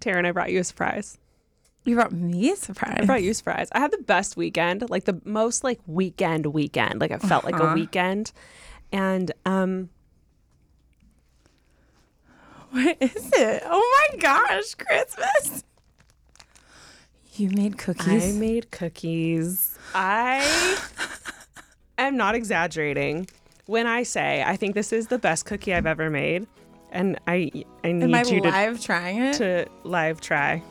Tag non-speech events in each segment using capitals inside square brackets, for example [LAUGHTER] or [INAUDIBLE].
Taryne, I brought you a surprise. You brought me a surprise. I brought you a surprise. I had the best weekend, like the most like weekend weekend. Like it felt like a Uh-huh. weekend. And um What is it? Oh my gosh, Christmas. You made cookies. I made cookies. I [LAUGHS] am not exaggerating when I say I think this is the best cookie I've ever made. And I I need Am I you to, live trying it? to live try.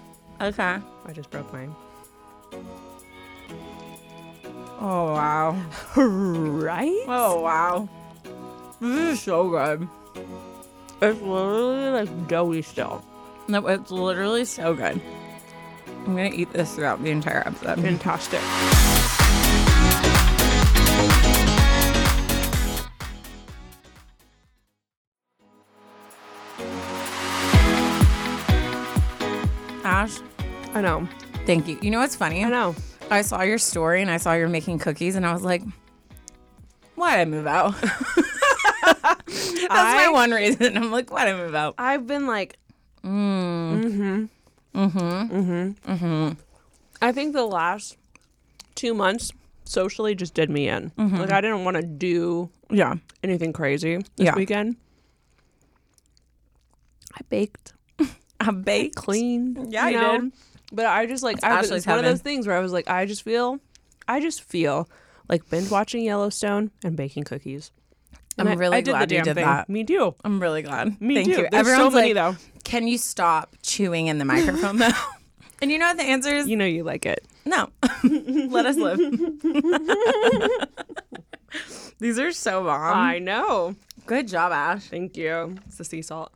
okay. I just broke mine. Oh wow. Right? Oh wow. This is so good. It's literally like doughy still. No, it's literally so good. I'm gonna eat this throughout the entire episode. Fantastic. I know. thank you. You know what's funny? I know. I saw your story and I saw you're making cookies and I was like, why I move out? [LAUGHS] That's my one reason. I'm like, why I move out? I've been like, Mm. mm-hmm, mm-hmm, mm-hmm, mm-hmm. I think the last two months socially just did me in. Like I didn't want to do Yeah. anything crazy this Yeah. weekend. I baked, [LAUGHS] I baked. cleaned. Yeah, you you know? did. But I just like It's I was, it's one of those things where I was like, I just feel, I just feel like binge watching Yellowstone and baking cookies. And I'm I- really I did the glad you damn did thing. that. Me too. I'm really glad. Me Thank too. you. There's so Everyone's many like, though. can you stop chewing in the microphone though? [LAUGHS] and you know what the answer is? You know you like it. No. [LAUGHS] Let us live. [LAUGHS] These are so bomb. I know. Good job, Ash. Thank you. It's the sea salt.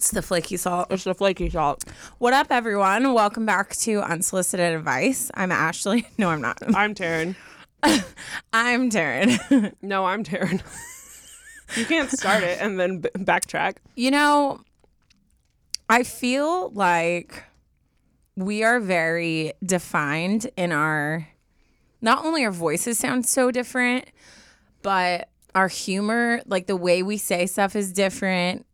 It's the flaky salt. It's the flaky salt. What up, everyone? Welcome back to Unsolicited Advice. I'm Ashley. [LAUGHS] No, I'm not. [LAUGHS] I'm Taryne. I'm Taryne. [LAUGHS] No, I'm Taryne. you can't start it and then b- backtrack. you know, I feel like we are very defined in our, not only our voices sound so different, but our humor, like the way we say stuff is different.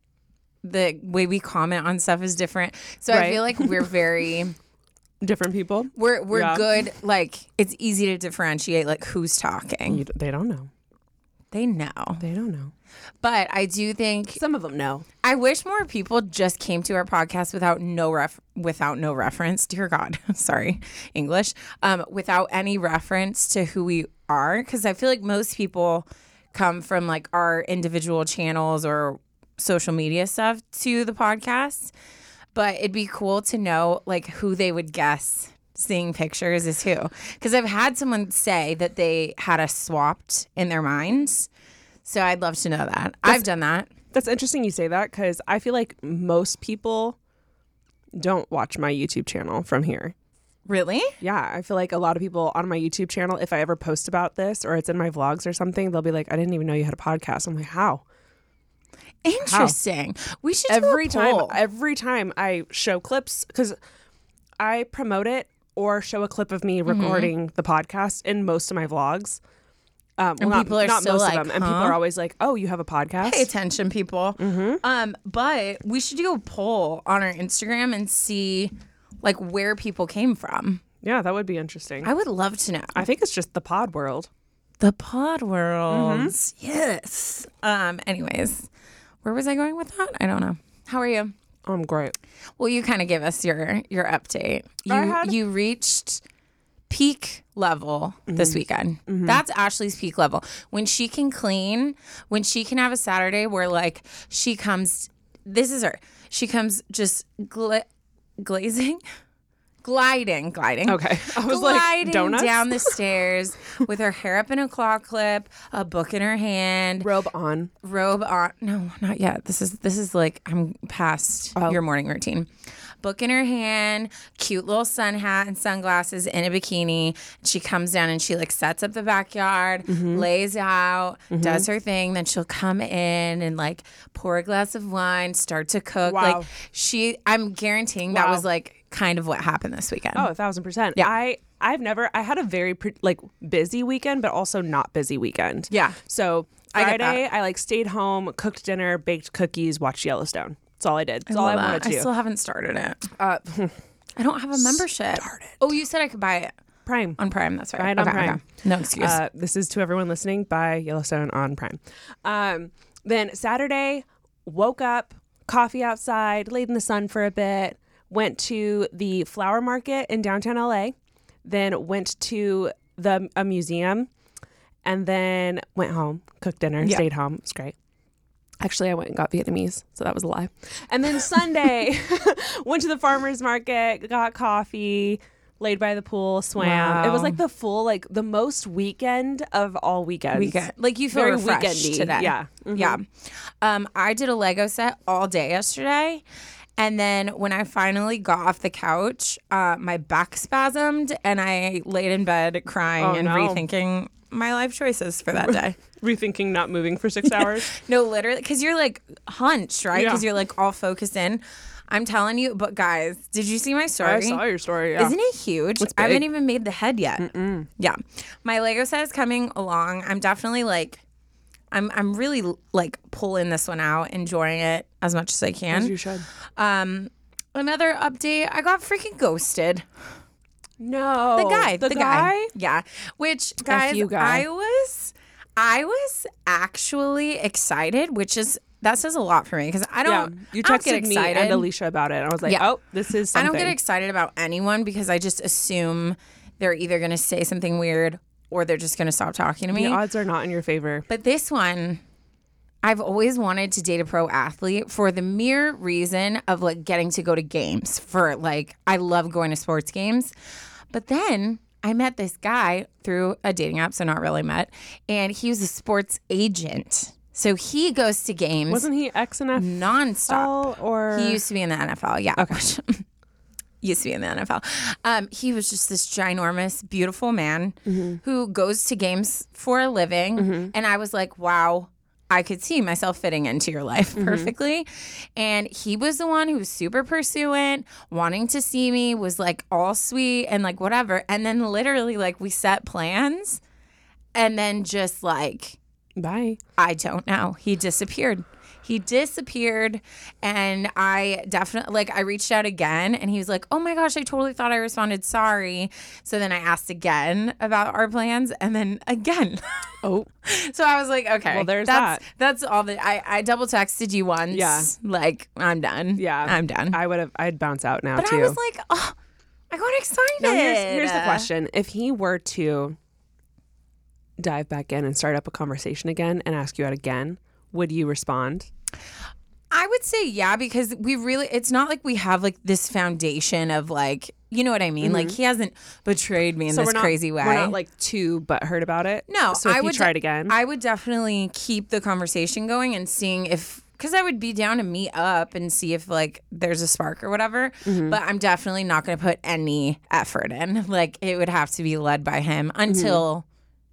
The way we comment on stuff is different. So I feel like we're very [LAUGHS] Different people. we're we're Yeah. good like it's easy to differentiate like who's talking. You, they don't know. They know. They don't know. But I do think Some of them know. I wish more people just came to our podcast without no ref without no reference. Dear God, [LAUGHS] sorry, English. Um, without any reference to who we are, because I feel like most people come from like our individual channels or social media stuff to the podcast. But it'd be cool to know like who they would guess seeing pictures is who. Because I've had someone say that they had us swapped in their minds. So I'd love to know that. I've done that. That's interesting you say that because I feel like most people don't watch my YouTube channel from here. Really? Yeah, I feel like a lot of people on my YouTube channel, if I ever post about this or it's in my vlogs or something, they'll be like, I didn't even know you had a podcast. I'm like, how? Interesting. We should every do a time poll. every time I show clips because I promote it or show a clip of me Mm-hmm. recording the podcast in most of my vlogs. Um, And well, not, people are not most like, of them, and people are always like, "Oh, you have a podcast?" Pay attention, people. Mm-hmm. Um, but we should do a poll on our Instagram and see like where people came from. yeah, that would be interesting. I would love to know. I think it's just the pod world. The pod worlds. Mm-hmm. Yes. Um, anyways, where was I going with that? I don't know. How are you? I'm great. Well, you kind of give us your your update. You had- you reached peak level this Mm-hmm. weekend. That's Ashley's peak level. When she can clean, when she can have a Saturday where like she comes this is her. She comes just gla- glazing gliding, gliding. Okay, [LAUGHS] I was like gliding donuts down the [LAUGHS] stairs with her hair up in a claw clip, a book in her hand, robe on. robe on. No, not yet. This is this is like I'm past Oh. your morning routine. Book in her hand, cute little sun hat and sunglasses in a bikini. She comes down and she like sets up the backyard, Mm-hmm. lays out, does her thing. Then she'll come in and like pour a glass of wine, start to cook. Wow. Like she, I'm guaranteeing that was like kind of what happened this weekend. Oh, a thousand percent. Yeah. I I've never. I had a very pre- like busy weekend, but also not busy weekend. Yeah. So I. Friday, I, like stayed home, cooked dinner, baked cookies, watched Yellowstone. That's all I did. That's all I wanted that. to. I still haven't started it. uh, I don't have a membership. Oh, you said I could buy it Prime. on Prime. That's right. Buy it on Okay, Prime. okay. No excuse. Uh, this is to everyone listening. Buy Yellowstone on Prime. Um, then Saturday, woke up, coffee outside, laid in the sun for a bit. Went to the flower market in downtown LA. Then went to the a museum, and then went home, cooked dinner, Yeah. stayed home. It was great. Actually, I went and got Vietnamese, so that was a lie. And then Sunday, [LAUGHS] [LAUGHS] went to the farmers market, got coffee, laid by the pool, swam. It was like the full, like the most weekend of all weekends. weekend. Like you feel Very refreshed weekendy. today. Yeah. Mhm. Yeah. Um, I did a Lego set all day yesterday. And then when I finally got off the couch, uh, my back spasmed and I laid in bed crying Oh, and no. rethinking my life choices for that day. [LAUGHS] Rethinking not moving for six [LAUGHS] hours. no, literally, because you're like hunched, right? Yeah. Because you're like all focused in. I'm telling you, but guys, did you see my story? I saw your story. Yeah. Isn't it huge? I haven't even made the head yet. Yeah, my Lego set is coming along. I'm definitely like, I'm I'm really like pulling this one out, enjoying it as much as I can. As you should. Um, another update: I got freaking ghosted. No. The guy, The, the, guy? yeah. Which guys, you, guy. I was, I was actually excited, which is that says a lot for me because I don't. You I don't get texted me and Alicia about it. I was like, Yeah. oh, this is I don't get excited about anyone because I just assume they're either going to say something weird or they're just going to stop talking to me. the odds are not in your favor. But this one, I've always wanted to date a pro athlete for the mere reason of like getting to go to games. For like, I love going to sports games. But then I met this guy through a dating app, so not really met, and he was a sports agent. So he goes to games Wasn't he X and F nonstop. or He used to be in the NFL. Yeah. Okay. [LAUGHS] used to be in the NFL. Um, he was just this ginormous, beautiful man mm-hmm. who goes to games for a living. Mm-hmm. And I was like, wow. I could see myself fitting into your life mm-hmm. perfectly. And he was the one who was super pursuant, wanting to see me, was like all sweet and like whatever. And then literally, like, we set plans and then just like, Bye. I don't know. He disappeared. He disappeared, and I definitely like. I reached out again, and he was like, "Oh my gosh, I totally thought I responded. Sorry." So then I asked again about our plans, and then again. Oh, [LAUGHS] so I was like, "Okay, Well, there's that's, that. That's all that I I double texted you once. Yeah. like I'm done. yeah. I'm done. I would have. I'd bounce out now but too. I was like, oh, I got excited. Here's, here's the question: If he were to dive back in and start up a conversation again and ask you out again, would you respond? I would say yeah because we really it's not like we have like this foundation of like you know what I mean like he hasn't betrayed me in this Mm-hmm. we're not, crazy way. We're not like too butthurt about it. no, So if I would try it again, I would definitely keep the conversation going and seeing if because I would be down to meet up and see if like there's a spark or whatever. Mm-hmm. But I'm definitely not going to put any effort in. [LAUGHS] Like it would have to be led by him Mm-hmm. until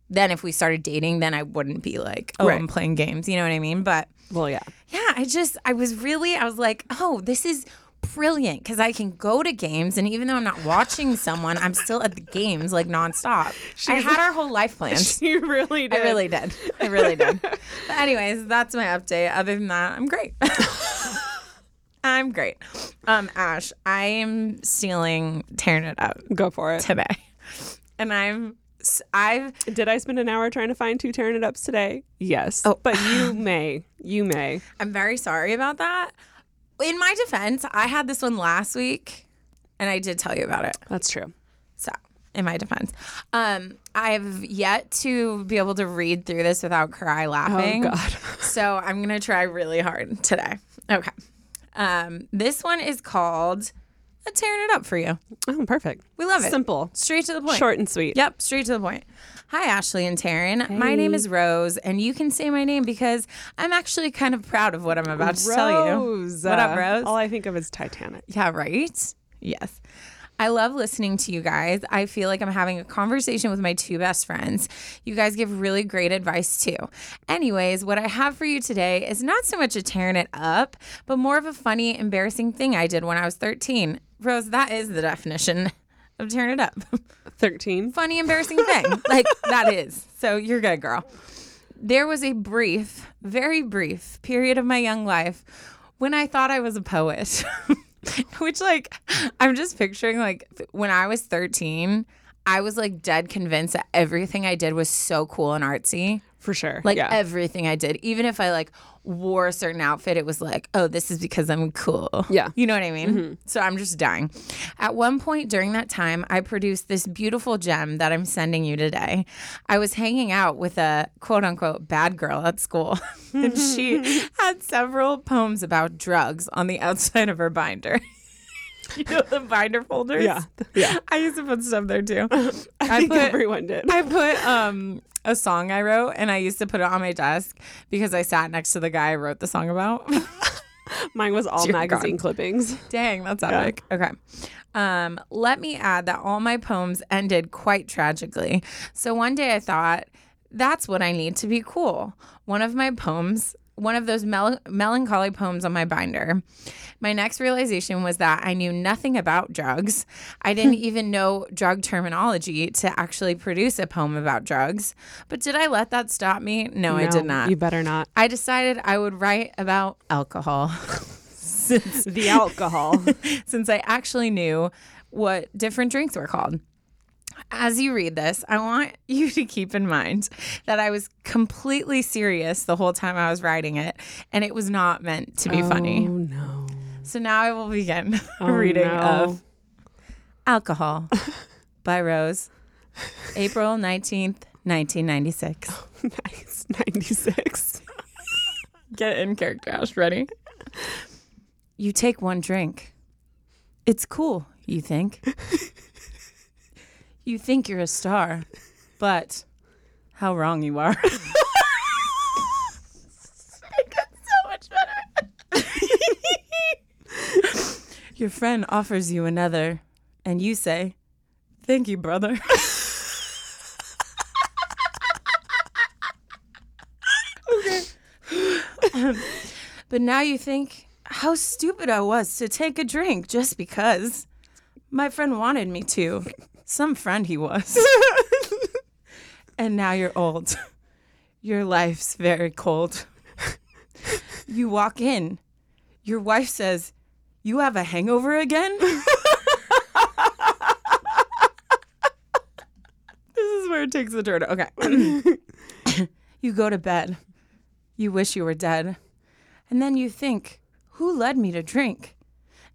then. If we started dating, then I wouldn't be like, oh, Right. I'm playing games. You know what I mean? But well, yeah. Yeah, I just, I was really, I was like, oh, this is brilliant because I can go to games. And even though I'm not watching someone, I'm still at the games like nonstop. I had our whole life planned. [LAUGHS] you really did. I really did. I really did. But anyways, that's my update. Other than that, I'm great. [LAUGHS] I'm great. Um, Ash, I am stealing, tearing it up go for it. today. And I'm, I've, Did I spend an hour trying to find two tearing it ups today? Yes. Oh. but you [LAUGHS] may. You may. I'm very sorry about that. In my defense, I had this one last week and I did tell you about it. That's true. So, in my defense, um, I've yet to be able to read through this without cry laughing. Oh God. [LAUGHS] So, I'm going to try really hard today. Okay. Um, this one is called a Tearing It Up for You. Oh, perfect. We love it. Simple, Straight to the point. short and sweet. Yep, straight to the point. Hi, Ashley and Taryne. My name is Rose, and you can say my name because I'm actually kind of proud of what I'm about to tell you. Rose. What up, Rose? All I think of is Titanic. Yeah, right? Yes. I love listening to you guys. I feel like I'm having a conversation with my two best friends. You guys give really great advice too. Anyways, what I have for you today is not so much a tearing it up, but more of a funny, embarrassing thing I did when I was 13. Rose, that is the definition of tearing it up. [LAUGHS] 13. funny, embarrassing thing. like that is. So you're good, girl. There was a brief, very brief period of my young life when I thought I was a poet, [LAUGHS] which like I'm just picturing like when I was 13, I was like dead convinced that everything I did was so cool and artsy. For sure. Like yeah. everything I did, even if I like wore a certain outfit, it was like, oh, this is because I'm cool. Yeah. You know what I mean? Mm-hmm. So I'm just dying. At one point during that time, I produced this beautiful gem that I'm sending you today. I was hanging out with a quote unquote bad girl at school, [LAUGHS] and she [LAUGHS] had several poems about drugs on the outside of her binder. [LAUGHS] [LAUGHS] you know the binder folders? Yeah. Yeah. I used to put stuff there too. [LAUGHS] I, think everyone did. I put um a song I wrote and I used to put it on my desk because I sat next to the guy I wrote the song about. [LAUGHS] Mine was all Dear magazine God. clippings. Dang, that's epic. Okay. Um, let me add that all my poems ended quite tragically. So one day I thought, that's what I need to be cool. One of my poems, one of those mel- melancholy poems on my binder. My next realization was that I knew nothing about drugs. I [LAUGHS] didn't even know drug terminology to actually produce a poem about drugs. But did I let that stop me? No, I did not. You better not. I decided I would write about alcohol. [LAUGHS] since, The alcohol. [LAUGHS] since I actually knew what different drinks were called. As you read this, I want [LAUGHS] you to keep in mind that I was completely serious the whole time I was writing it, and it was not meant to be funny. Oh no. So now I will begin [LAUGHS] Oh, reading no. of Alcohol [LAUGHS] by Rose, April 19th, 1996. Nice. 96. Get in character, Ash. Ready? You take one drink. It's cool, you think. You think you're a star, but how wrong you are. [LAUGHS] Your friend offers you another, and you say, Thank you, brother. [LAUGHS] But now you think how stupid I was to take a drink just because my friend wanted me to. Some friend he was. [LAUGHS] and now you're old. Your life's very cold. You walk in. Your wife says, You have a hangover again? this is where it takes the turn. Okay. [CLEARS THROAT] you go to bed. You wish you were dead. And then you think, who led me to drink?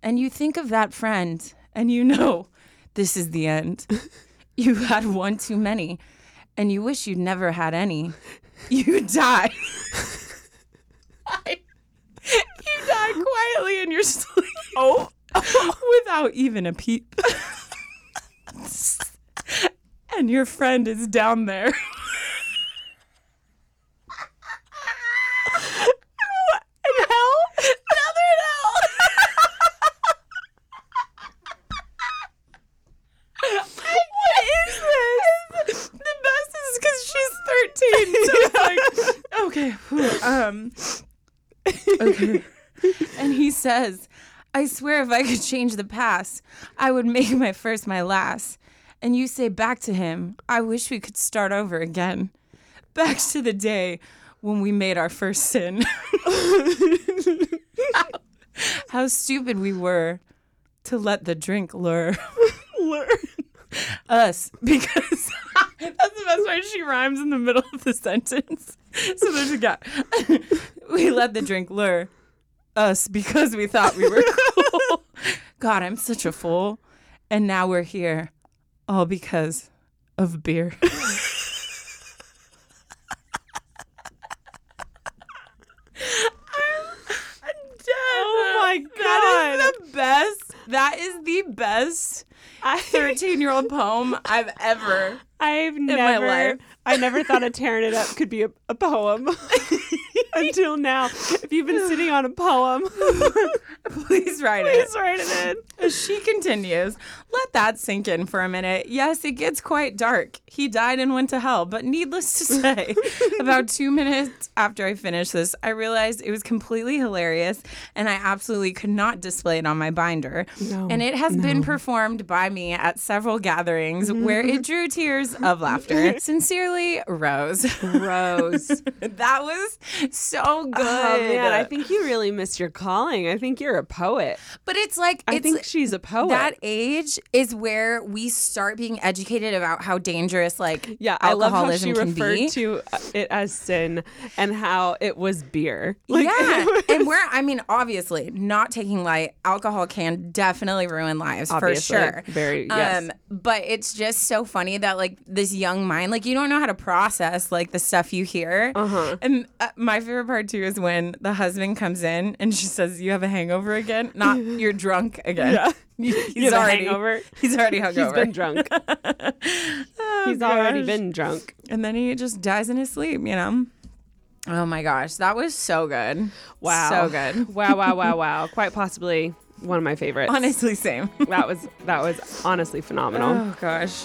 And you think of that friend and you know this is the end. [LAUGHS] You had one too many and you wish you'd never had any. You die. you die quietly in your sleep. Oh. Without even a peep. and your friend is down there. in hell? Now they're in hell. what is this? The best is because she's 13. So it's like, okay. Um, okay. [LAUGHS] And he says, I swear if I could change the past, I would make my first my last. And you say back to him, I wish we could start over again. Back to the day when we made our first sin. how, [LAUGHS] how stupid we were to let the drink lure. [LAUGHS] lure us because that's the best way she rhymes in the middle of the [LAUGHS] sentence. So there's a gap. [LAUGHS] we let the drink lure us because we thought we were [LAUGHS] cool. God, I'm such a fool. And now we're here all because of beer. I'm dead. Oh my god. That is the best. That is the best 13 year old poem I've ever. I've never. I never thought of tearing it up could be a, a poem [LAUGHS] [LAUGHS] until now. If you've been sitting on a poem, [LAUGHS] Please write please it. write it in. As she continues, let that sink in for a minute. Yes, it gets quite dark. He died and went to hell, but needless to say, [LAUGHS] about two minutes after I finished this, I realized it was completely hilarious and I absolutely could not display it on my binder. No, and it has been performed by me at several gatherings where it drew tears of laughter. Sincerely, Rose. Rose. that was so good. Oh man, I think you really missed your calling. I think you're a poet. but it's like I it's think she's a poet. that age is where we start being educated about how dangerous like yeah, I love how alcoholism she referred be. to uh, it as sin and how it was beer. [LAUGHS] Like, yeah, was- and we're I mean obviously not taking light. Alcohol can definitely ruin lives Obviously. for sure. Very- yes. Um, but it's just so funny that like this young mind, like you don't know how to process like the stuff you hear. Uh-huh. And uh, my favorite part too is when the husband comes in and she says, "You have a hangover again? Not [LAUGHS] you're drunk again." Yeah. [LAUGHS] He's You already hangover? He's already hungover. [LAUGHS] He's been drunk. Oh, He's already been drunk. And then he just dies in his sleep. You know. Oh my gosh, that was so good. Wow. so good. Wow, wow, wow, wow. Quite possibly one of my favorites. Honestly, same. that was that was honestly phenomenal. Oh gosh.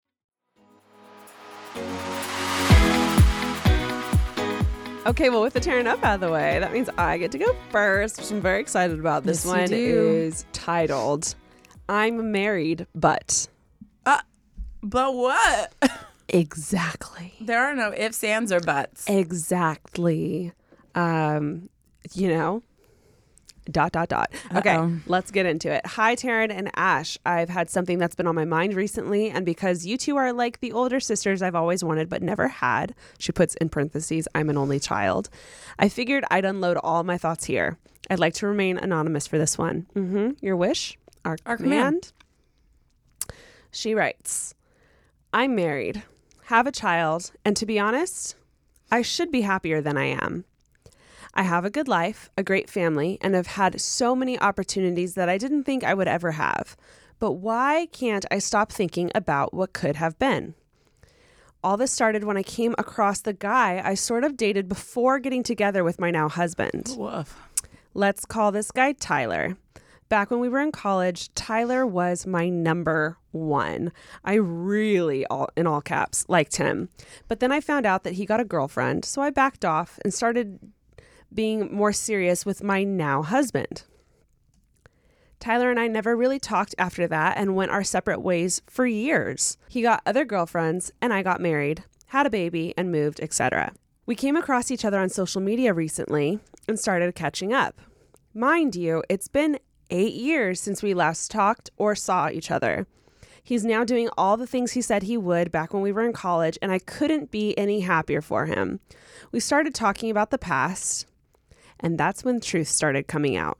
Okay, well, with the tearing up out of the way, that means I get to go first, which I'm very excited about. This Yes, one is titled I'm Married, but. But what? [LAUGHS] Exactly. There are no ifs, ands, or buts. Exactly. Um, you know, dot, dot, dot. Okay, Uh-oh. let's get into it. Hi, Taryne and Ash. I've had something that's been on my mind recently, and because you two are like the older sisters I've always wanted but never had, she puts in parentheses, I'm an only child, I figured I'd unload all my thoughts here. I'd like to remain anonymous for this one. Mm-hmm. Your wish? Our, Our command. She writes, I'm married, have a child, and to be honest, I should be happier than I am. I have a good life, a great family, and have had so many opportunities that I didn't think I would ever have. But why can't I stop thinking about what could have been? All this started when I came across the guy I sort of dated before getting together with my now husband. Oh, woof. Let's call this guy Tyler. Back when we were in college, Tyler was my number one. I really, all in all caps, liked him. But then I found out that he got a girlfriend, so I backed off and started being more serious with my now husband. Tyler and I never really talked after that and went our separate ways for years. He got other girlfriends and I got married, had a baby, and moved, etc. We came across each other on social media recently and started catching up. Mind you, it's been eight years since we last talked or saw each other. He's now doing all the things he said he would back when we were in college, and I couldn't be any happier for him. We started talking about the past, and that's when truth started coming out.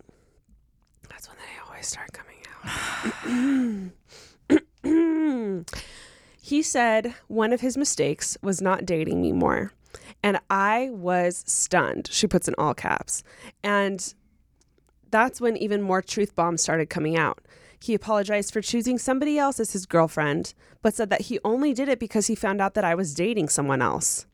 That's when they always start coming out. [CLEARS THROAT] he said one of his mistakes was not dating me more. And I was stunned. She puts in all caps. And that's when even more truth bombs started coming out. He apologized for choosing somebody else as his girlfriend, but said that he only did it because he found out that I was dating someone else.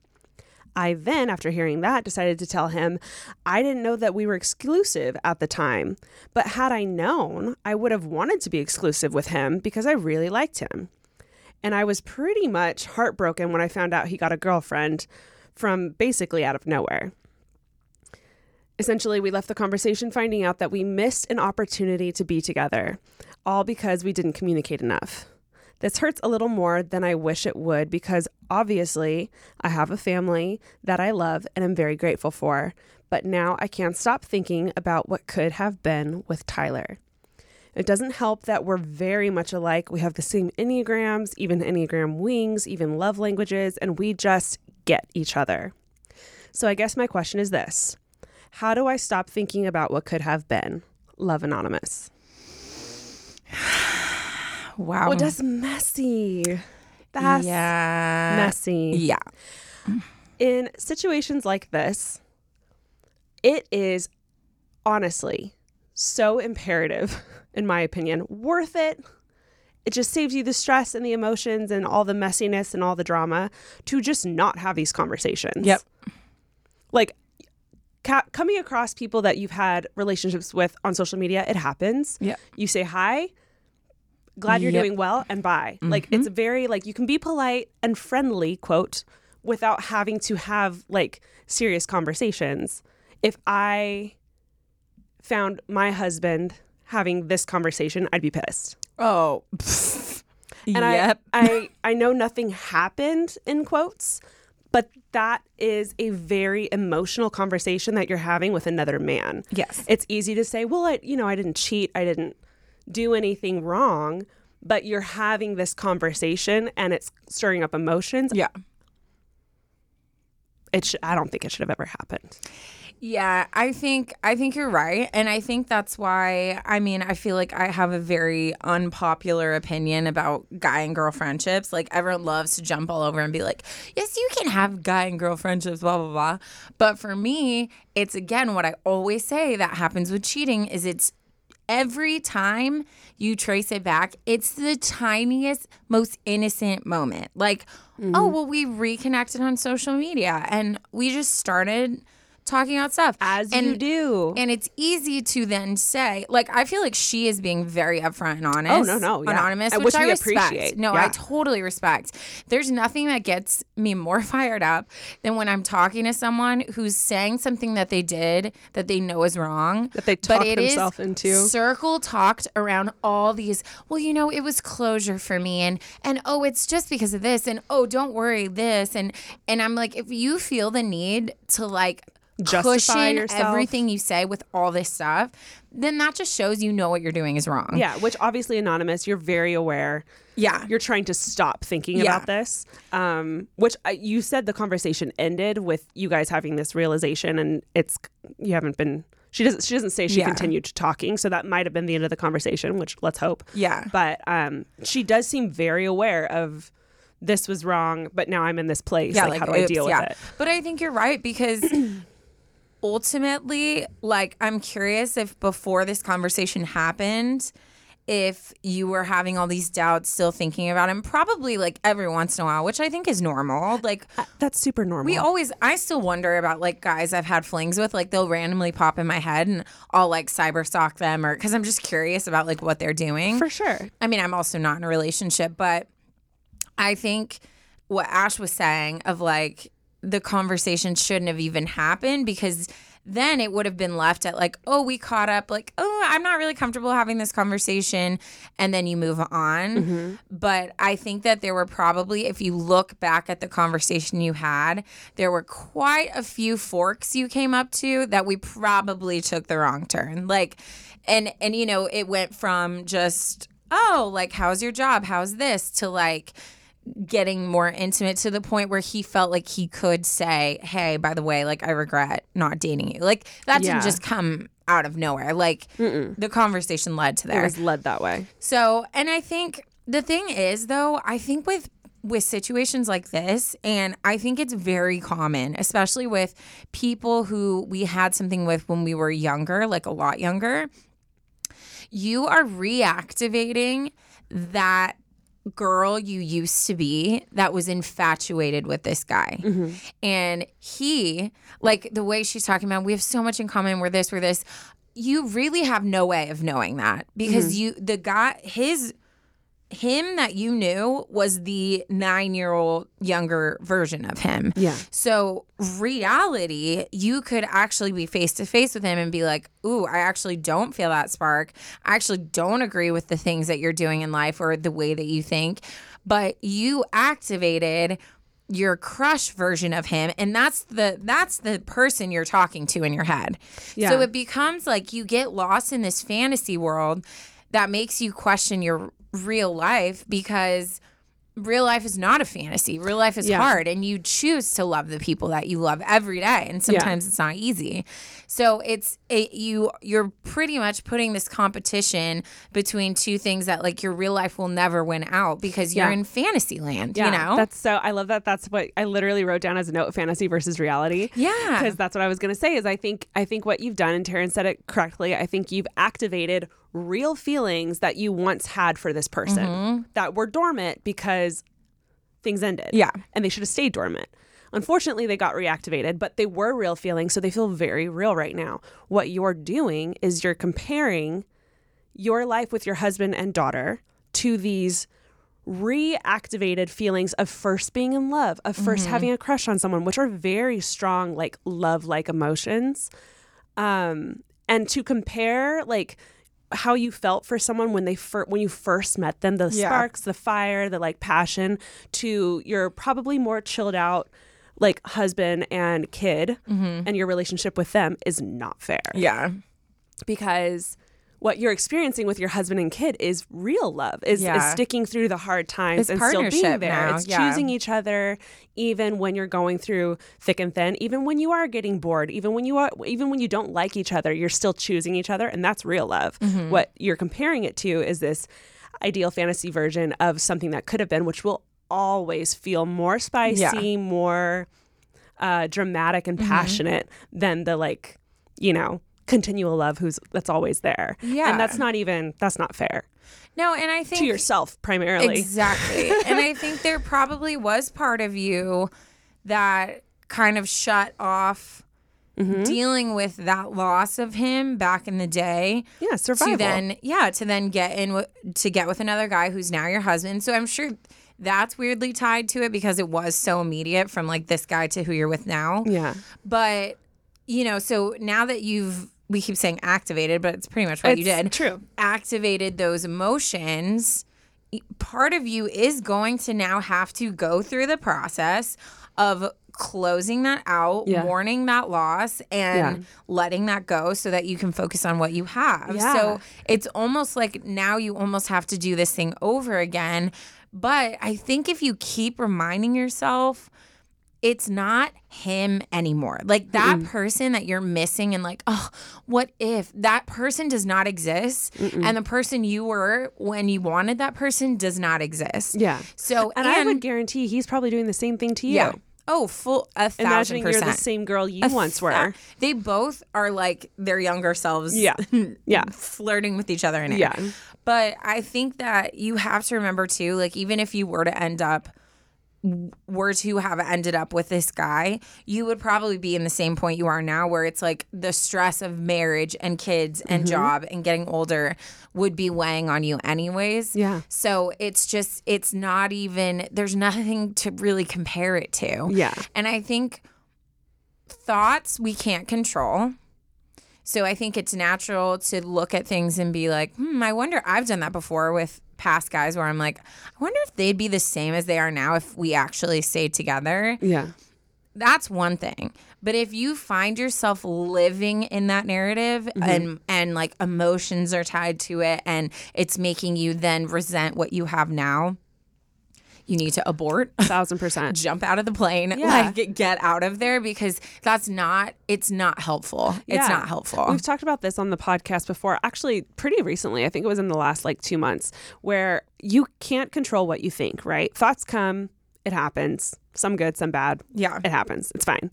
I then, after hearing that, decided to tell him I didn't know that we were exclusive at the time, but had I known, I would have wanted to be exclusive with him because I really liked him. And I was pretty much heartbroken when I found out he got a girlfriend from basically out of nowhere. Essentially, we left the conversation finding out that we missed an opportunity to be together, all because we didn't communicate enough. This hurts a little more than I wish it would because obviously I have a family that I love and am very grateful for, but now I can't stop thinking about what could have been with Tyler. It doesn't help that we're very much alike. We have the same Enneagrams, even Enneagram wings, even love languages, and we just get each other. So I guess my question is this How do I stop thinking about what could have been? Love Anonymous. Wow. Oh, that's messy. That's yeah. messy. Yeah. In situations like this, it is honestly so imperative, in my opinion, worth it it just saves you the stress and the emotions and all the messiness and all the drama to just not have these conversations. Yep. Like ca- coming across people that you've had relationships with on social media, it happens. Yep. You say hi, glad you're Yep. doing well, and bye. Like mm-hmm. it's very like you can be polite and friendly, quote, without having to have like serious conversations. If I found my husband having this conversation, I'd be pissed. Oh. [LAUGHS] And yep. I, I I know nothing happened in quotes, but that is a very emotional conversation that you're having with another man. yes. It's easy to say, well, I you know, I didn't cheat, I didn't do anything wrong, but you're having this conversation and it's stirring up emotions. Yeah. It sh- I don't think it should have ever happened. Yeah, I think I think you're right, and I think that's why. I mean, I feel like I have a very unpopular opinion about guy and girl friendships. Like everyone loves to jump all over and be like, "Yes, you can have guy and girl friendships," blah blah blah. But for me, it's again what I always say that happens with cheating is it's every time you trace it back, it's the tiniest, most innocent moment. Like, oh, mm-hmm. well, we reconnected on social media and we just started talking about stuff. As and, you do. And it's easy to then say, like, I feel like she is being very upfront and honest. Oh, no, no, yeah. Anonymous, which, which I respect. appreciate. No, Yeah. I totally respect. There's nothing that gets me more [LAUGHS] fired up than when I'm talking to someone who's saying something that they did that they know is wrong. That they talked themselves into. Circle talked around all these, well, you know, it was closure for me and and oh, it's just because of this and oh, don't worry, this and and I'm like, if you feel the need to like Justify cushion yourself. everything you say with all this stuff, then that just shows you know what you're doing is wrong. Yeah, which obviously anonymous, you're very aware. Yeah. You're trying to stop thinking Yeah. about this. Um, which uh, you said the conversation ended with you guys having this realization, and it's you haven't been. She doesn't. She doesn't say she Yeah. continued talking, so that might have been the end of the conversation. Which let's hope. Yeah. But um, she does seem very aware of this was wrong, but now I'm in this place. like, how do I oops, deal yeah. with it? But I think you're right because ultimately, like, I'm curious if before this conversation happened, if you were having all these doubts, still thinking about him, probably like every once in a while, which I think is normal. Like, uh, That's super normal. we always, I still wonder about like guys I've had flings with, like they'll randomly pop in my head and I'll like cyber stalk them or because I'm just curious about like what they're doing. for sure. I mean, I'm also not in a relationship, but I think what Ash was saying of like the conversation shouldn't have even happened because then it would have been left at like, oh, we caught up, like, oh, I'm not really comfortable having this conversation. And then you move on. Mm-hmm. But I think that there were probably, if you look back at the conversation you had, there were quite a few forks you came up to that we probably took the wrong turn. Like, and, and, you know, it went from just, oh, like, how's your job? How's this? to like, getting more intimate to the point where he felt like he could say, "Hey, by the way, like I regret not dating you." Like that Yeah. didn't just come out of nowhere. Like the conversation led to that. It was led that way. So, and I think the thing is though, I think with with situations like this and I think it's very common, especially with people who we had something with when we were younger, like a lot younger. You are reactivating that girl you used to be that was infatuated with this guy. Mm-hmm. And he, like the way she's talking about, we have so much in common. We're this, we're this. You really have no way of knowing that because mm-hmm. you, the guy, his, him that you knew was the nine year old younger version of him. Yeah. So, reality, you could actually be face to face with him and be like, Ooh, I actually don't feel that spark. I actually don't agree with the things that you're doing in life or the way that you think. But you activated your crush version of him and that's the that's the person you're talking to in your head. Yeah. So it becomes like you get lost in this fantasy world that makes you question your real life because real life is not a fantasy. Real life is Yeah. hard and you choose to love the people that you love every day and sometimes it's not easy. So it's it, you you're pretty much putting this competition between two things that like your real life will never win out because you're Yeah. in fantasy land, Yeah, you know? that's so. I love that. That's what I literally wrote down as a note: fantasy versus reality. Yeah. because that's what I was gonna say. Is I think I think what you've done, and Taryne said it correctly. I think you've activated real feelings that you once had for this person that were dormant because things ended. Yeah. And they should have stayed dormant. Unfortunately, they got reactivated, but they were real feelings, so they feel very real right now. What you're doing is you're comparing your life with your husband and daughter to these reactivated feelings of first being in love, of 1st having a crush on someone, which are very strong, like love like emotions. Um, and to compare, like, how you felt for someone when they fir- when you first met them the Yeah. sparks the fire the like passion to your probably more chilled out like husband and kid mm-hmm. and your relationship with them is not fair Yeah. because what you're experiencing with your husband and kid is real love is, is sticking through the hard times It's and still being there now, it's yeah. choosing each other even when you're going through thick and thin even when you are getting bored even when you are even when you don't like each other you're still choosing each other and that's real love Mm-hmm. what you're comparing it to is this ideal fantasy version of something that could have been which will always feel more spicy more uh, dramatic and Mm-hmm. passionate than the like you know continual love who's that's always there Yeah. and that's not even that's not fair No, and I think to yourself primarily Exactly. [LAUGHS] and I think there probably was part of you that kind of shut off Mm-hmm. dealing with that loss of him back in the day. yeah survival To then, yeah, to then get in w- to get with another guy who's now your husband. So I'm sure that's weirdly tied to it because it was so immediate from like this guy to who you're with now. yeah But you know, so now that you've we keep saying activated, but it's pretty much what you did. true. Activated those emotions. Part of you is going to now have to go through the process of closing that out, Yeah. mourning that loss, and Yeah. letting that go so that you can focus on what you have. Yeah. So it's almost like now you almost have to do this thing over again. But I think if you keep reminding yourself, it's not him anymore. Like that person that you're missing and like, oh, what if that person does not exist and the person you were when you wanted that person does not exist. yeah So and, I would guarantee he's probably doing the same thing to you yeah. Oh, full a thousand imagining percent. you're the same girl you once were They both are like their younger selves. Yeah. [LAUGHS] Yeah. flirting with each other in it. Yeah. But I think that you have to remember too, like even if you were to end up were to have ended up with this guy, you would probably be in the same point you are now where it's like the stress of marriage and kids and Mm-hmm. job and getting older would be weighing on you anyways. Yeah. So it's just it's not even there's nothing to really compare it to. Yeah. And I think thoughts we can't control. So I think it's natural to look at things and be like, hmm, I wonder, I've done that before with past guys where I'm like, I wonder if they'd be the same as they are now if we actually stayed together. yeah That's one thing. But if you find yourself living in that narrative mm-hmm. and and like emotions are tied to it and it's making you then resent what you have now, you need to abort A thousand percent [LAUGHS] jump out of the plane, Yeah. like get out of there because that's not it's not helpful. It's not helpful. We've talked about this on the podcast before, actually, pretty recently. I think it was in the last like two months, where you can't control what you think, right? Thoughts come, it happens. Some good, some bad. Yeah. It happens. It's fine.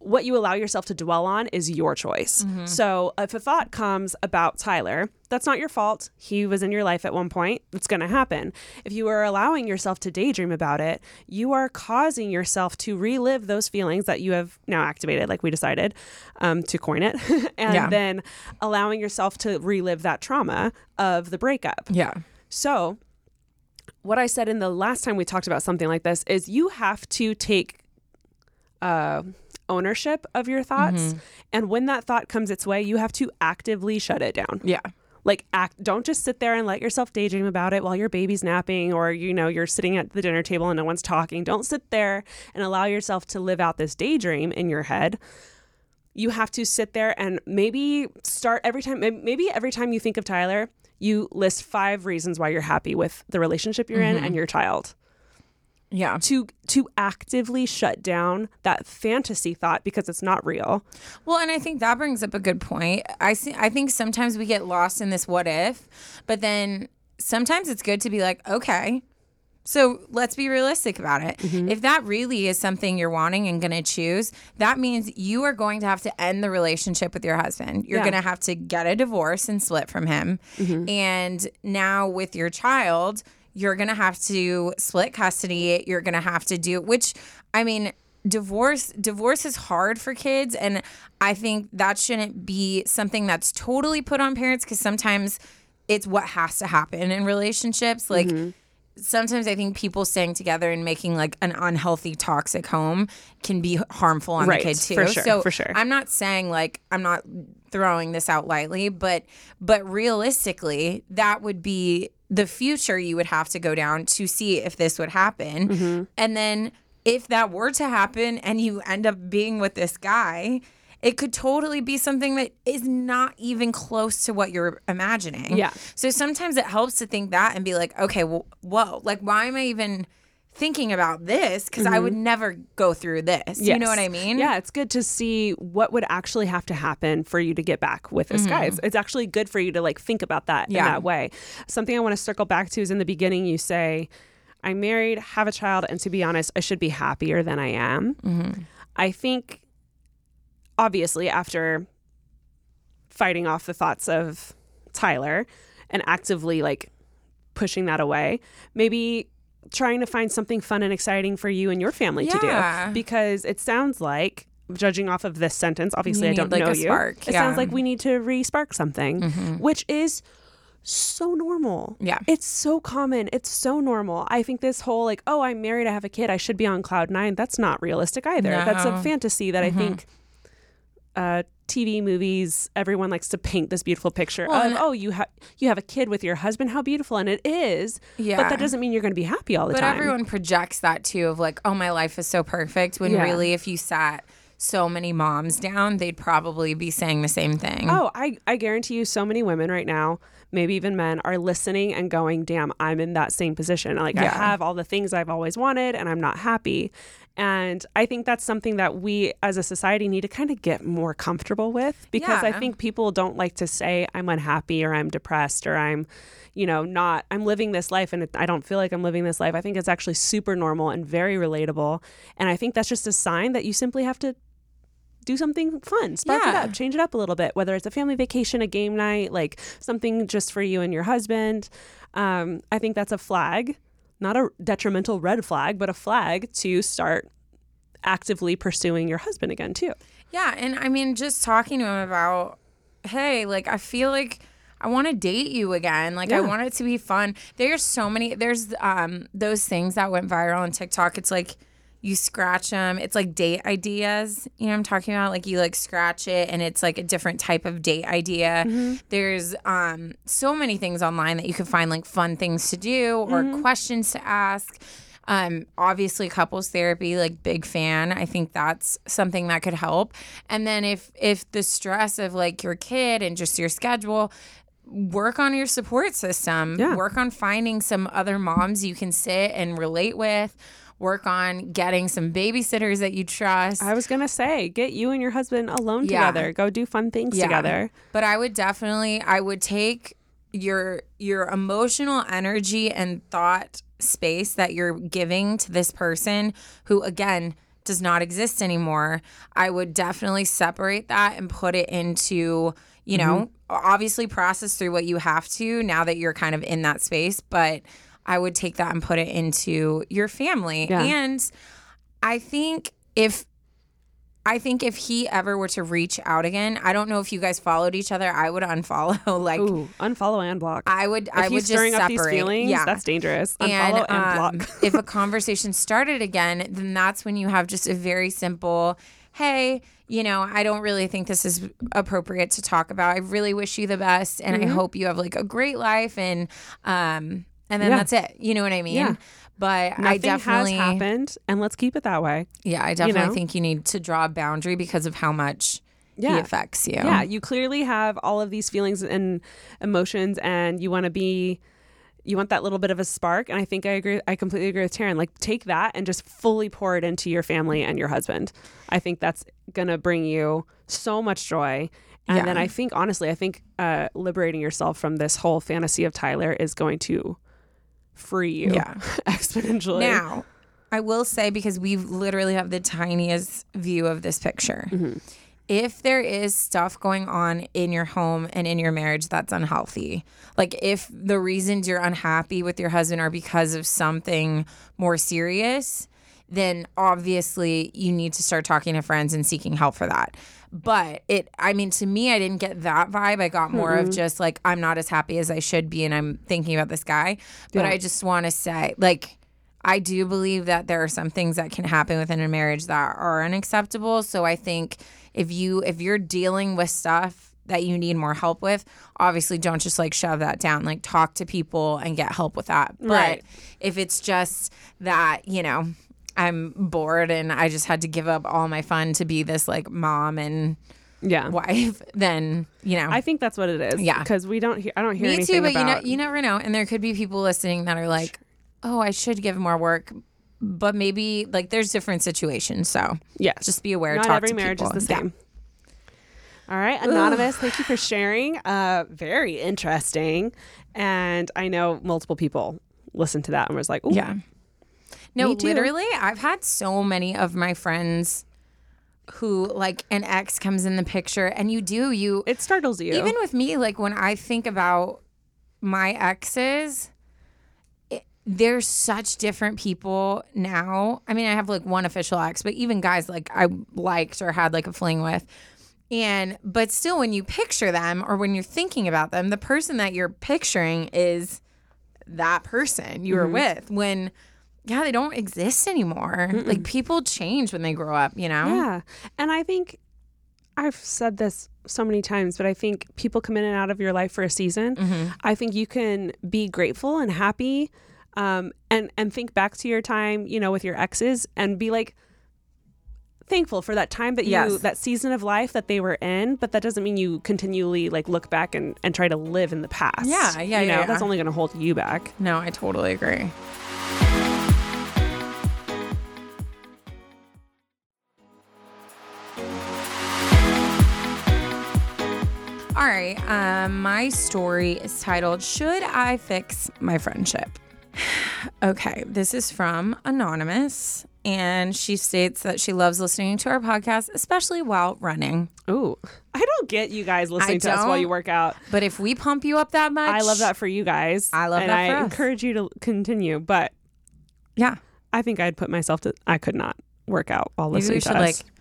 What you allow yourself to dwell on is your choice. Mm-hmm. So if a thought comes about Tyler, that's not your fault. He was in your life at one point. It's going to happen. If you are allowing yourself to daydream about it, you are causing yourself to relive those feelings that you have now activated, like we decided um, to coin it, [LAUGHS] and Yeah. then allowing yourself to relive that trauma of the breakup. yeah. So, what I said in the last time we talked about something like this is you have to take uh, ownership of your thoughts. Mm-hmm. And when that thought comes its way, you have to actively shut it down. Yeah. Like, act, don't just sit there and let yourself daydream about it while your baby's napping or, you know, you're sitting at the dinner table and no one's talking. Don't sit there and allow yourself to live out this daydream in your head. You have to sit there and maybe start every time maybe every time you think of Tyler you list five reasons why you're happy with the relationship you're in and mm-hmm. your child Yeah. to to actively shut down that fantasy thought because it's not real Well, and I think that brings up a good point. I see I think sometimes we get lost in this what if, but then sometimes it's good to be like, okay, So let's be realistic about it. Mm-hmm. If that really is something you're wanting and going to choose, that means you are going to have to end the relationship with your husband. You're Yeah. going to have to get a divorce and split from him. Mm-hmm. And now with your child, you're going to have to split custody. You're going to have to do which I mean, divorce divorce is hard for kids and I think that shouldn't be something that's totally put on parents cuz sometimes it's what has to happen in relationships like Mm-hmm. Sometimes I think people staying together and making like an unhealthy, toxic home can be harmful on Right, the kid too. for sure, so for sure. I'm not saying like I'm not throwing this out lightly, but but realistically, that would be the future you would have to go down to see if this would happen. Mm-hmm. And then if that were to happen and you end up being with this guy, it could totally be something that is not even close to what you're imagining. Yeah. So sometimes it helps to think that and be like, okay, well, whoa, like why am I even thinking about this? Because I would never go through this. You know what I mean? Yeah, it's good to see what would actually have to happen for you to get back with this guy. It's, it's actually good for you to like think about that in Mm-hmm. That way. Something I want to circle back to is in the beginning you say, I'm married, have a child, and to be honest, I should be happier than I am. Mm-hmm. I think obviously after fighting off the thoughts of Tyler and actively like pushing that away, maybe trying to find something fun and exciting for you and your family to do. Because it sounds like judging off of this sentence obviously You I don't need, like, know you. spark, it yeah. sounds like we need to re-spark something which is so normal. Yeah. it's so common. It's so normal. I think this whole like oh i'm married i have a kid i should be on cloud nine that's not realistic either. That's a fantasy that i think uh TV movies, everyone likes to paint this beautiful picture Well, of, oh, you have you have a kid with your husband, how beautiful, and it is. but that doesn't mean you're going to be happy all the But time. But everyone projects that too of like, oh, my life is so perfect. When Yeah. really, if you sat so many moms down, they'd probably be saying the same thing. Oh, I, I guarantee you, so many women right now, maybe even men, are listening and going, damn, I'm in that same position. Like, I have all the things I've always wanted and I'm not happy. And I think that's something that we as a society need to kind of get more comfortable with because I think people don't like to say, I'm unhappy or I'm depressed or I'm, you know, not, I'm living this life and I don't feel like I'm living this life. I think it's actually super normal and very relatable. And I think that's just a sign that you simply have to do something fun, spark it up, change it up a little bit, whether it's a family vacation, a game night, like something just for you and your husband. Um, I think that's a flag, not a detrimental red flag, but a flag to start actively pursuing your husband again, too. Yeah, and I mean, just talking to him about, hey, like I feel like I want to date you again. Like I want it to be fun. There's so many. There's um those things that went viral on TikTok. It's like you scratch them. It's like date ideas. You know what I'm talking about? Like you like scratch it, and it's like a different type of date idea. There's um so many things online that you can find like fun things to do or questions to ask. Um, obviously couples therapy, like big fan. I think that's something that could help. And then if if the stress of like your kid and just your schedule, work on your support system. Yeah. Work on finding some other moms you can sit and relate with. Work on getting some babysitters that you trust. I was going to say, get you and your husband alone Yeah. together. Go do fun things Yeah. together. But I would definitely I would take your your emotional energy and thought space that you're giving to this person who again does not exist anymore. I would definitely separate that and put it into, you know, mm-hmm. obviously process through what you have to now that you're kind of in that space, but I would take that and put it into your family. Yeah. And I think if I think if he ever were to reach out again, I don't know if you guys followed each other. I would [LAUGHS] unfollow. Like Ooh, unfollow and block. I would, if I he's would just stirring separate. up these feelings, yeah, that's dangerous. Unfollow and, um, block. [LAUGHS] if a conversation started again, then that's when you have just a very simple, hey, you know, I don't really think this is appropriate to talk about. I really wish you the best, and I hope you have like a great life, and um, and then Yeah. that's it. You know what I mean? Yeah. But I Nothing definitely, has happened, and let's keep it that way. yeah, I definitely know? think you need to draw a boundary because of how much he affects you. Yeah, you clearly have all of these feelings and emotions, and you want to be, you want that little bit of a spark. And I think I agree. I completely agree with Taryne. Like, take that and just fully pour it into your family and your husband. I think that's gonna bring you so much joy. And Yeah. then I think, honestly, I think uh, liberating yourself from this whole fantasy of Tyler is going to free you Yeah. [LAUGHS] exponentially. Now, I will say because we literally have the tiniest view of this picture. Mm-hmm. If there is stuff going on in your home and in your marriage that's unhealthy, like if the reasons you're unhappy with your husband are because of something more serious, then obviously you need to start talking to friends and seeking help for that. But it, I mean, to me, I didn't get that vibe. I got more of just like, I'm not as happy as I should be and I'm thinking about this guy. But Yeah. I just want to say, like, I do believe that there are some things that can happen within a marriage that are unacceptable. So I think if you if you're dealing with stuff that you need more help with, obviously don't just like shove that down. Like talk to people and get help with that. But Right. if it's just that, you know, I'm bored and I just had to give up all my fun to be this like mom and yeah. wife, then, you know. I think that's what it is. Yeah. Because we don't hear, I don't hear Me anything too, but about. you know, you never know. And there could be people listening that are like, "Oh, I should give more work," but maybe like there's different situations. So yeah just be aware. Not every marriage people. is the Yeah. same. All right, anonymous. thank you for sharing. Uh, very interesting, and I know multiple people listened to that and was like, Ooh, Yeah. No, literally, I've had so many of my friends who like an ex comes in the picture, and you do you it startles you. even with me like when i think about my exes it, they're such different people now. I mean i have like one official ex but even guys like i liked or had like a fling with. And but still when you picture them or when you're thinking about them the person that you're picturing is that person you were mm-hmm. with. When yeah they don't exist anymore like people change when they grow up you know Yeah. And I think I've said this so many times, but I think people come in and out of your life for a season. Mm-hmm. I think you can be grateful and happy um, and, and think back to your time, you know, with your exes and be like, thankful for that time that you Yes. that season of life that they were in but that doesn't mean you continually like look back and, and try to live in the past Yeah, yeah, you know yeah, that's yeah. only going to hold you back no i totally agree All right. Um, my story is titled Should I Fix My Friendship? [SIGHS] okay. This is from Anonymous. And she states that she loves listening to our podcast, especially while running. Ooh, I don't get you guys listening to us while you work out. But if we pump you up that much, I love that for you guys. I love and that I for us. encourage you to continue. But Yeah. I think I'd put myself to. I could not work out while Maybe listening we to should us. like,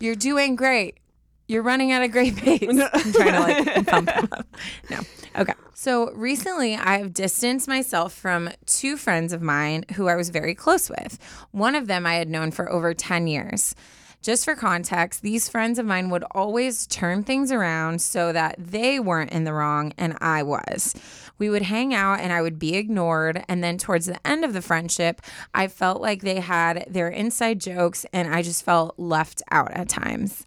you're doing great. You're running at a great pace. I'm trying to like [LAUGHS] pump them up. No. Okay. So recently I've distanced myself from two friends of mine who I was very close with. One of them I had known for over 10 years. Just for context, these friends of mine would always turn things around so that they weren't in the wrong and I was. We would hang out and I would be ignored. And then towards the end of the friendship, I felt like they had their inside jokes and I just felt left out at times.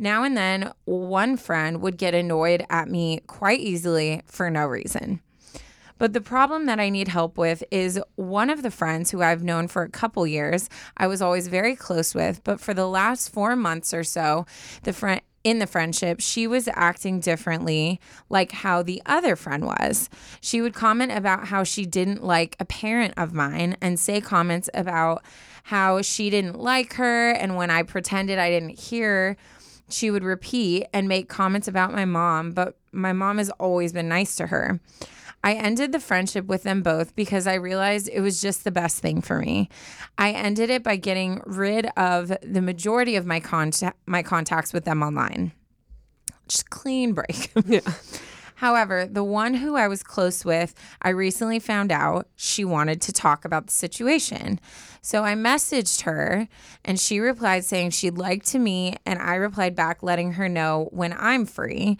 Now and then, one friend would get annoyed at me quite easily for no reason. But the problem that I need help with is one of the friends who I've known for a couple years, I was always very close with, but for the last 4 months or so, the friend in the friendship, she was acting differently like how the other friend was. She would comment about how she didn't like a parent of mine and say comments about how she didn't like her and when I pretended I didn't hear she would repeat and make comments about my mom, but my mom has always been nice to her. I ended the friendship with them both because I realized it was just the best thing for me. I ended it by getting rid of the majority of my contact my contacts with them online. Just clean break. [LAUGHS] yeah. However, the one who I was close with, I recently found out she wanted to talk about the situation. So I messaged her and she replied saying she'd like to meet, and I replied back letting her know when I'm free.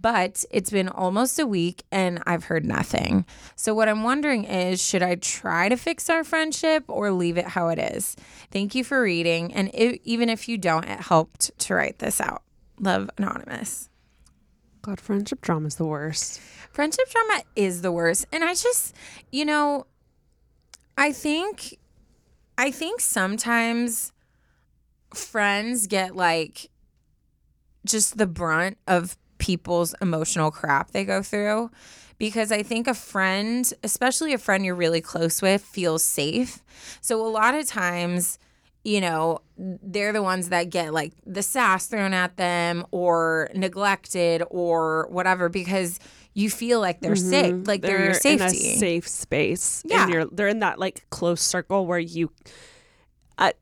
But it's been almost a week and I've heard nothing. So, what I'm wondering is should I try to fix our friendship or leave it how it is? Thank you for reading. And even if you don't, it helped to write this out. Love Anonymous. God, friendship drama is the worst. Friendship drama is the worst. And I just, you know, I think I think sometimes friends get like just the brunt of people's emotional crap they go through because I think a friend, especially a friend you're really close with, feels safe. So a lot of times, you know, they're the ones that get like the sass thrown at them or neglected or whatever because you feel like they're safe, mm-hmm. like they're, your in a safety. safe space. Yeah. they're in that like close circle where you. I,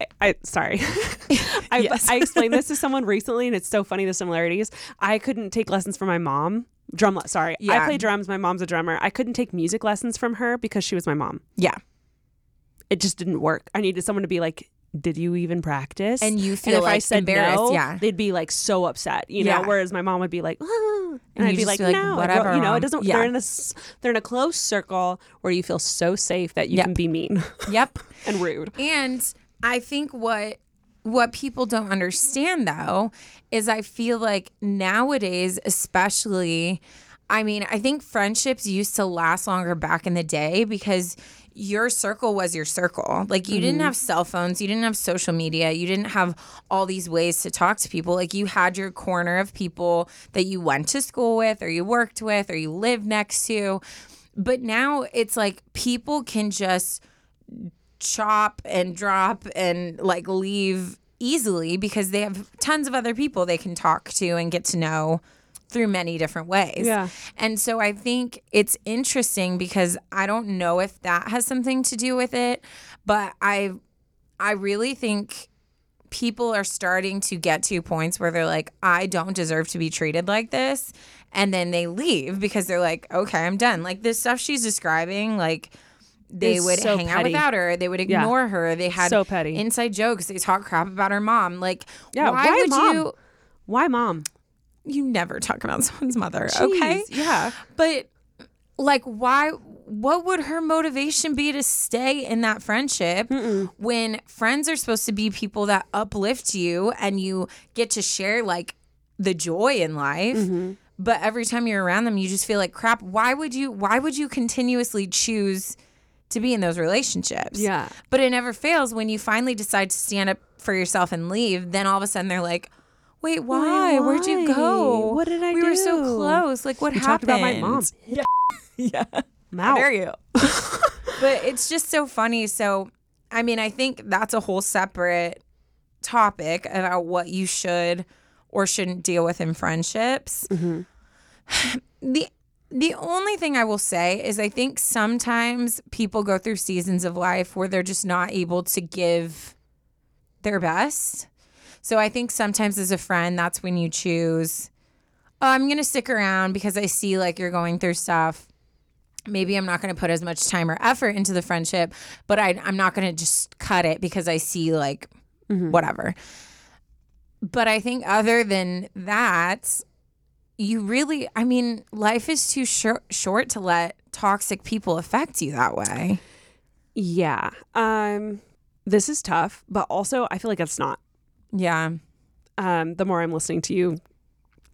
I, [LAUGHS] I sorry, [LAUGHS] I, Yes. I explained this to [LAUGHS] someone recently, and it's so funny the similarities. I couldn't take lessons from my mom. Drum, sorry, I play drums. My mom's a drummer. I couldn't take music lessons from her because she was my mom. yeah. It just didn't work. I needed someone to be like, "Did you even practice?" And you and feel if I said embarrassed, no, yeah. they'd be like so upset, you know. Yeah. Whereas my mom would be like, ah, and, and I'd be like, like, no, whatever. You know, it doesn't. Yeah. They're in a they're in a close circle where you feel so safe that you Yep. can be mean [LAUGHS] Yep. and rude. And I think what what people don't understand though is I feel like nowadays especially I mean, I think friendships used to last longer back in the day because your circle was your circle. Like you didn't mm-hmm. have cell phones, you didn't have social media, you didn't have all these ways to talk to people. Like you had your corner of people that you went to school with or you worked with or you lived next to. But now it's like people can just chop and drop and like leave easily because they have tons of other people they can talk to and get to know through many different ways. Yeah. And so I think it's interesting because I don't know if that has something to do with it, but I I really think people are starting to get to points where they're like I don't deserve to be treated like this and then they leave because they're like okay, I'm done. Like this stuff she's describing like they Is would so hang out without her. They would Yeah. ignore her. They had So petty. inside jokes. They talk crap about her mom. Like, Yeah, why, why would mom? you? Why, mom? You never talk about [LAUGHS] someone's mother, okay? Yeah. But like, why? What would her motivation be to stay in that friendship when friends are supposed to be people that uplift you and you get to share like the joy in life? Mm-hmm. But every time you're around them, you just feel like crap. Why would you? Why would you continuously choose to be in those relationships? Yeah. But it never fails when you finally decide to stand up for yourself and leave. Then all of a sudden they're like, "Wait, why? Where'd you go? What did I we were so close. Like, what We happened?" talked about my mom. [LAUGHS] Yeah, yeah. Mouth. Dare you? [LAUGHS] but it's just so funny. So, I mean, I think that's a whole separate topic about what you should or shouldn't deal with in friendships. Mm-hmm. [SIGHS] The the only thing I will say is I think sometimes people go through seasons of life where they're just not able to give their best. So I think sometimes as a friend, that's when you choose, oh, I'm going to stick around because I see like you're going through stuff. Maybe I'm not going to put as much time or effort into the friendship, but I, I'm not going to just cut it because I see like whatever. But I think other than that, you really, I mean, life is too short, short to let toxic people affect you that way. Yeah. Um, this is tough, but also I feel like it's not. Yeah. um, the more I'm listening to you,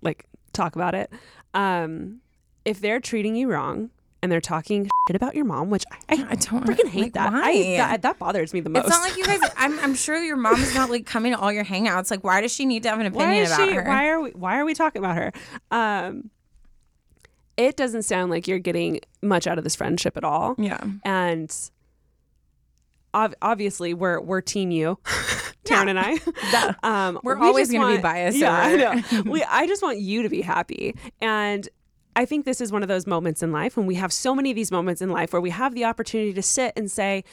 like talk about it. Um, if they're treating you wrong and they're talking [LAUGHS] shit about your mom, which I, I, I don't freaking hate like, that. why? I, that. That bothers me the most. It's not like you guys. I'm, I'm sure your mom is not like coming to all your hangouts. Like, why does she need to have an why opinion is about she? her? Why are we? Why are we talking about her? Um, it doesn't sound like you're getting much out of this friendship at all. yeah, And ob- obviously, we're we're team you, [LAUGHS] Taryne and I. [LAUGHS] um, We're we always gonna be biased Yeah, I know. we, I just want you to be happy, and I think this is one of those moments in life when we have so many of these moments in life where we have the opportunity to sit and say,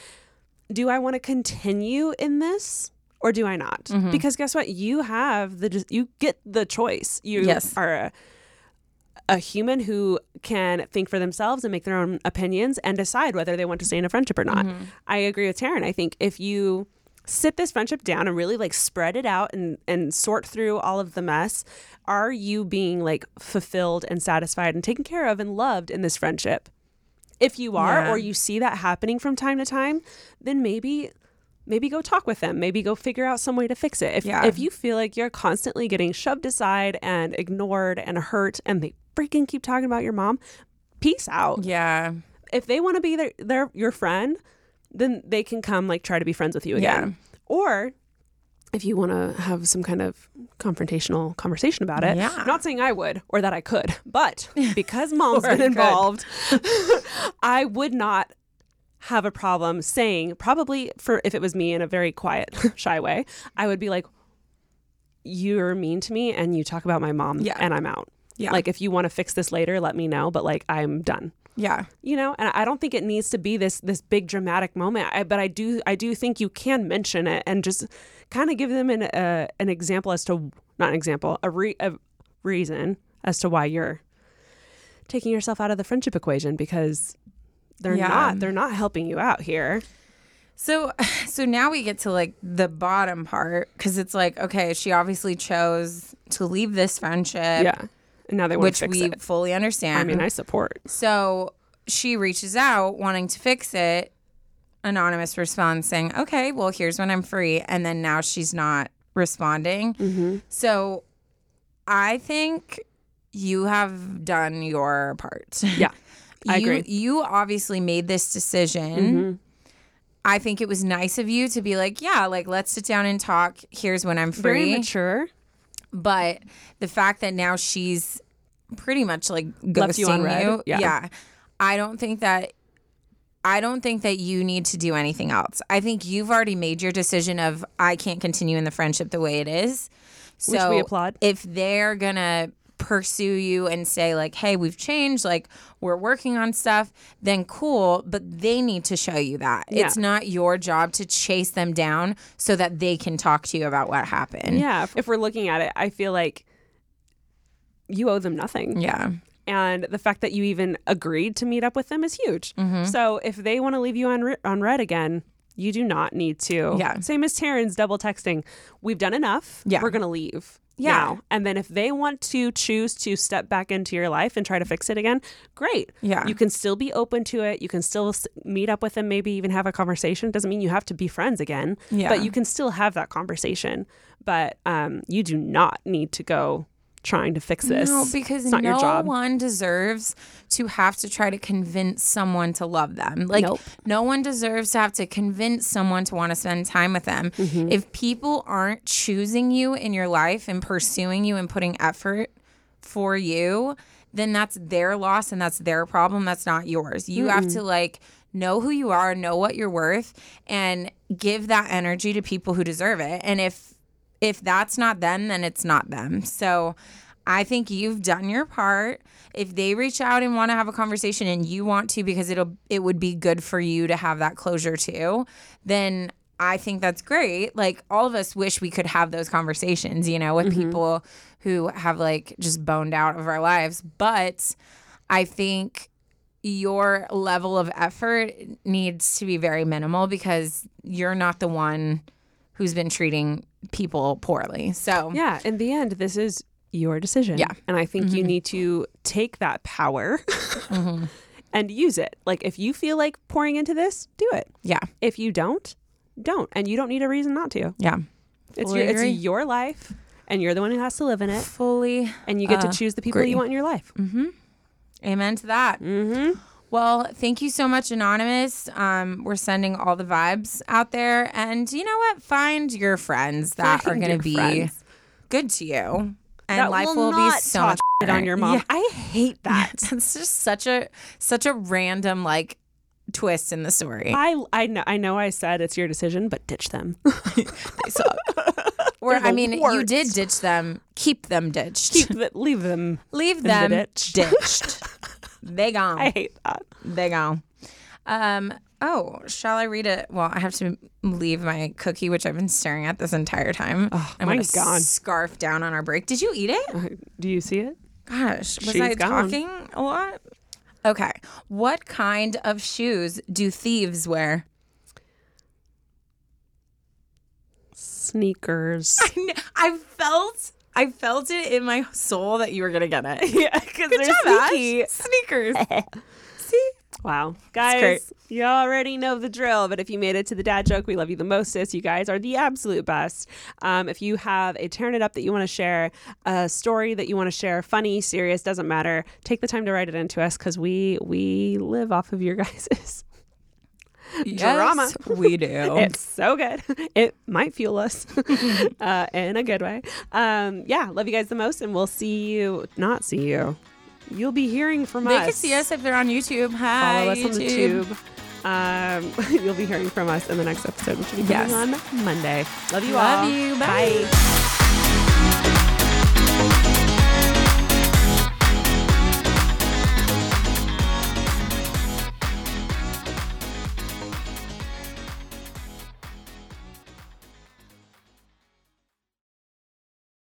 "Do I want to continue in this?" Or do I not? Mm-hmm. Because guess what? You have the you get the choice. You Yes. are a, a human who can think for themselves and make their own opinions and decide whether they want to stay in a friendship or not. Mm-hmm. I agree with Taryne. I think if you sit this friendship down and really like spread it out and and sort through all of the mess, are you being like fulfilled and satisfied and taken care of and loved in this friendship? If you are Yeah. or you see that happening from time to time, then maybe maybe go talk with them. Maybe go figure out some way to fix it. If Yeah. if you feel like you're constantly getting shoved aside and ignored and hurt and they freaking keep talking about your mom, peace out. yeah, If they want to be their, their your friend, then they can come like try to be friends with you again. Yeah. Or if you want to have some kind of confrontational conversation about it. Yeah. I'm not saying I would or that I could, but [LAUGHS] because mom's been involved, [LAUGHS] I would not have a problem saying probably for if it was me in a very quiet, [LAUGHS] shy way, I would be like, "You're mean to me, and you talk about my mom, Yeah. and I'm out. Yeah. Like if you want to fix this later, let me know. But like I'm done." Yeah. you know and i don't think it needs to be this this big dramatic moment I, but i do i do think you can mention it and just kind of give them an uh, an example as to not an example a, re, a reason as to why you're taking yourself out of the friendship equation because they're Yeah. not they're not helping you out here So, [SIGHS] so now we get to like the bottom part because it's like, okay, she obviously chose to leave this friendship, yeah now they want which to fix we it fully understand. i mean i support so she reaches out wanting to fix it. Anonymous responds saying, okay, well, here's when I'm free. And then now she's not responding. mm-hmm. So I think you have done your part. [LAUGHS] Yeah, I you, agree. You obviously made this decision. Mm-hmm. I think it was nice of you to be like, yeah, like let's sit down and talk. Here's when I'm free. very mature But the fact that now she's pretty much like ghosting Left you you, Yeah. I don't think that I don't think that you need to do anything else. I think you've already made your decision of I can't continue in the friendship the way it is. So Which we applaud. if they're gonna pursue you and say like, "Hey, we've changed. Like, we're working on stuff," then cool. But they need to show you that Yeah. it's not your job to chase them down so that they can talk to you about what happened. yeah if, we're looking at it i feel like you owe them nothing Yeah. and the fact that you even agreed to meet up with them is huge. Mm-hmm. So if they want to leave you on re- on red again, you do not need to. Yeah. Same as Taryne's double texting. We've done enough. Yeah. We're gonna leave. Yeah. Now. And then if they want to choose to step back into your life and try to fix it again, great. Yeah. You can still be open to it. You can still meet up with them, maybe even have a conversation. Doesn't mean you have to be friends again. Yeah. But you can still have that conversation. But um, you do not need to go trying to fix this. No, because it's not no your job. one deserves to have to try to convince someone to love them. Like, Nope. no one deserves to have to convince someone to want to spend time with them. Mm-hmm. If people aren't choosing you in your life and pursuing you and putting effort for you, then that's their loss and that's their problem. That's not yours. You have to like know who you are, know what you're worth, and give that energy to people who deserve it. And if if that's not them, then it's not them. So I think you've done your part. If they reach out and want to have a conversation and you want to because it'll it would be good for you to have that closure too, then I think that's great. Like all of us wish we could have those conversations, you know, with mm-hmm. people who have like just boned out of our lives, but I think your level of effort needs to be very minimal because you're not the one who's been treating people poorly. So Yeah, in the end, this is your decision. Yeah. And I think you need to take that power [LAUGHS] and use it. Like, if you feel like pouring into this, do it. yeah, If you don't, don't. And you don't need a reason not to. yeah, It's Fully your, it's your life, and you're the one who has to live in it. fully And you get Uh, to choose the people agree. you want in your life. Mm-hmm. Amen to that. Well, thank you so much, Anonymous. Um, we're sending all the vibes out there, and you know what? Find your friends that Find are going to be friends. good to you, and That life will will, be so much on your mom. Yeah. I hate [LAUGHS] that. [LAUGHS] That's just such a such a random like twist in the story. I I know I know I said it's your decision, but ditch them. [LAUGHS] They suck. or the I mean, you did ditch them. Keep them ditched. Keep it, leave them. Leave the them ditch. ditched. They gone. I hate that. They gone. Um. Oh, shall I read it? Well, I have to leave my cookie, which I've been staring at this entire time. Oh, I'm gonna mine's gone. scarf down on our break. Did you eat it? Uh, Do you see it? Gosh, was She's I gone. talking a lot? Okay. What kind of shoes do thieves wear? Sneakers. [LAUGHS] I felt. I felt it in my soul that you were gonna get it. [LAUGHS] yeah, because Good they're job, Ash. Sneakers. [LAUGHS] See? Wow. Guys, you already know the drill, but if you made it to the dad joke, we love you the mostest. You guys are the absolute best. Um, if you have a turn it up that you want to share, a story that you want to share, funny, serious, doesn't matter, take the time to write it into us because we we live off of your [LAUGHS] guys's drama. We do. [LAUGHS] It's so good. It might fuel us [LAUGHS] uh, in a good way. Um, yeah, love you guys the most, and we'll see you. Not see you. You'll be hearing from they us. They can see us if they're on YouTube. Hi, Follow us on the YouTube. tube. Um, [LAUGHS] you'll be hearing from us in the next episode, which will be coming Yes. on Monday. Love you Love all. Love you. Bye.